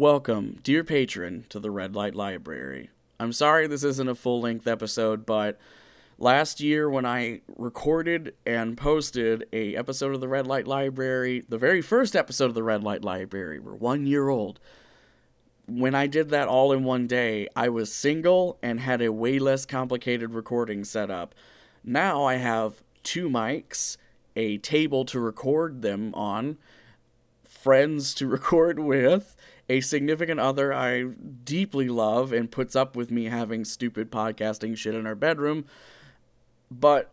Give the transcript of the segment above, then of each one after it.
Welcome, dear patron, to the Red Light Library. I'm sorry this isn't a full length episode, but last year when I recorded and posted a episode of the Red Light Library, the very first episode of the Red Light Library, we're one year old. When I did that all in one day, I was single and had a way less complicated recording setup. Now I have two mics, a table to record them on, friends to record with, a significant other I deeply love and puts up with me having stupid podcasting shit in our bedroom. But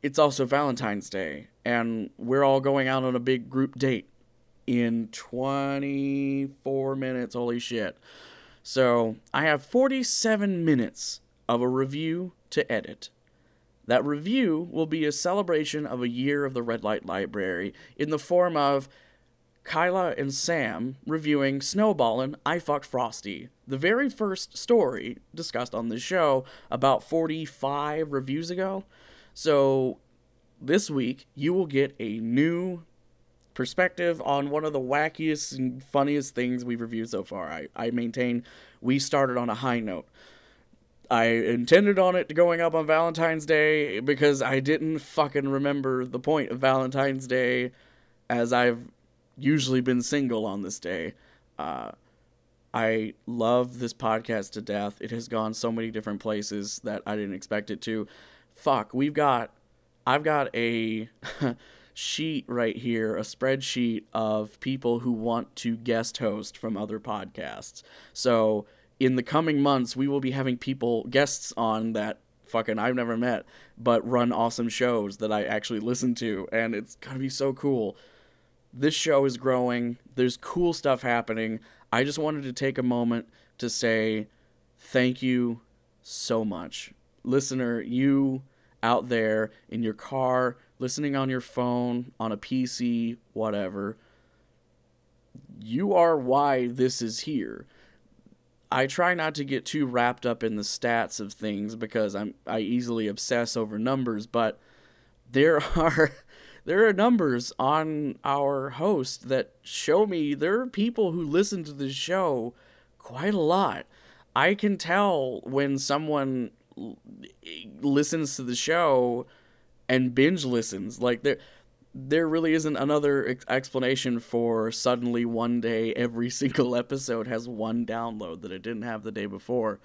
it's also Valentine's Day, and we're all going out on a big group date in 24 minutes. Holy shit. So I have 47 minutes of a review to edit. That review will be a celebration of a year of the Red Light Library in the form of Kyla and Sam reviewing Snowballin' I Fucked Frosty, the very first story discussed on this show about 45 reviews ago. So this week, you will get a new perspective on one of the wackiest and funniest things we've reviewed so far. I, I maintain we started on a high note. I intended on it going up on Valentine's Day because I didn't fucking remember the point of Valentine's Day as I've usually been single on this day. Uh, I love this podcast to death. It has gone so many different places that I didn't expect it to. Fuck, we've got, I've got a sheet right here, a spreadsheet of people who want to guest host from other podcasts. So in the coming months, we will be having people, guests on that fucking I've never met, but run awesome shows that I actually listen to. And it's going to be so cool this show is growing. There's cool stuff happening. I just wanted to take a moment to say thank you so much. Listener, you out there in your car, listening on your phone, on a PC, whatever, you are why this is here. I try not to get too wrapped up in the stats of things because I'm I easily obsess over numbers, but there are there are numbers on our host that show me there are people who listen to the show quite a lot. I can tell when someone listens to the show and binge listens. Like there there really isn't another ex- explanation for suddenly one day every single episode has one download that it didn't have the day before.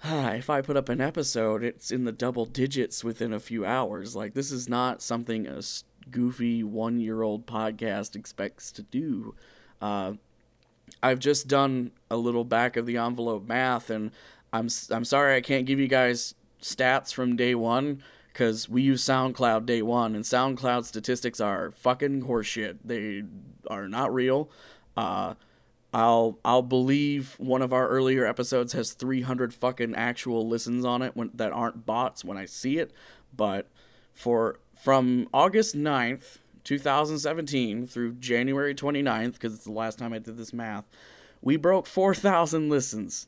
if I put up an episode, it's in the double digits within a few hours. Like, this is not something a goofy one year old podcast expects to do. Uh, I've just done a little back of the envelope math, and I'm, I'm sorry I can't give you guys stats from day one because we use SoundCloud day one, and SoundCloud statistics are fucking horseshit. They are not real. Uh, I'll I'll believe one of our earlier episodes has 300 fucking actual listens on it when that aren't bots when I see it, but for from August 9th, 2017 through January 29th because it's the last time I did this math, we broke 4,000 listens.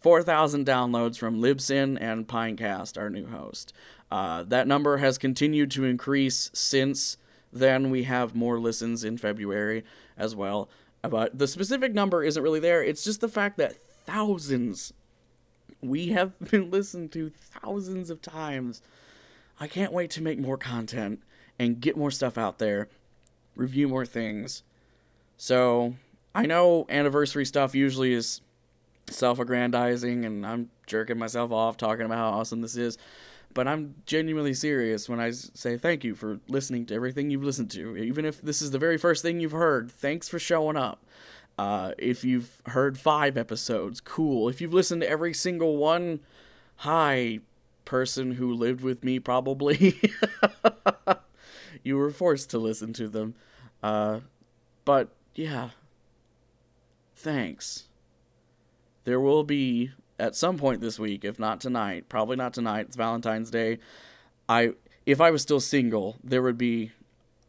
4,000 downloads from Libsyn and Pinecast, our new host. Uh, that number has continued to increase since then. We have more listens in February as well. But the specific number isn't really there. It's just the fact that thousands, we have been listened to thousands of times. I can't wait to make more content and get more stuff out there, review more things. So I know anniversary stuff usually is self aggrandizing and I'm jerking myself off talking about how awesome this is. But I'm genuinely serious when I say thank you for listening to everything you've listened to. Even if this is the very first thing you've heard, thanks for showing up. Uh, if you've heard five episodes, cool. If you've listened to every single one, hi, person who lived with me, probably. you were forced to listen to them. Uh, but yeah, thanks. There will be at some point this week, if not tonight, probably not tonight. It's Valentine's Day. I if I was still single, there would be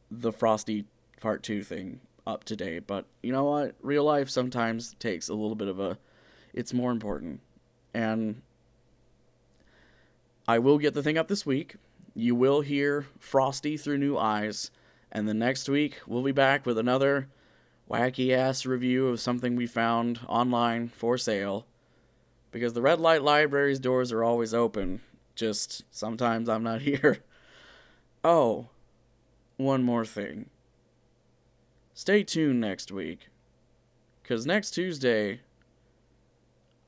the Frosty Part 2 thing up today, but you know what? Real life sometimes takes a little bit of a it's more important. And I will get the thing up this week. You will hear Frosty through new eyes, and the next week we'll be back with another wacky ass review of something we found online for sale. Because the Red Light Library's doors are always open, just sometimes I'm not here. Oh, one more thing. Stay tuned next week. Because next Tuesday,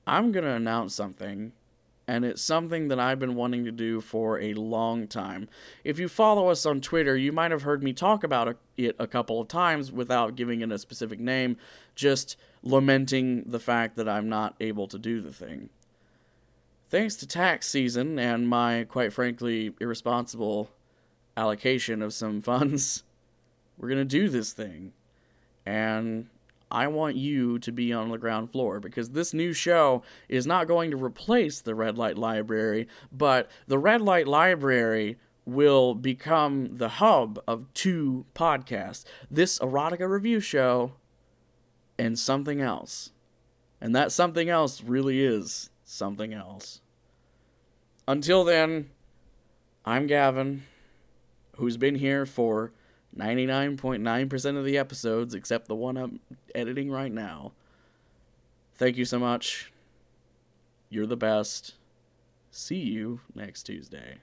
I'm going to announce something and it's something that I've been wanting to do for a long time. If you follow us on Twitter, you might have heard me talk about it a couple of times without giving it a specific name, just lamenting the fact that I'm not able to do the thing. Thanks to tax season and my, quite frankly, irresponsible allocation of some funds, we're going to do this thing. And I want you to be on the ground floor because this new show is not going to replace the Red Light Library, but the Red Light Library will become the hub of two podcasts this erotica review show and something else. And that something else really is something else. Until then, I'm Gavin, who's been here for 99.9% of the episodes, except the one I'm editing right now. Thank you so much. You're the best. See you next Tuesday.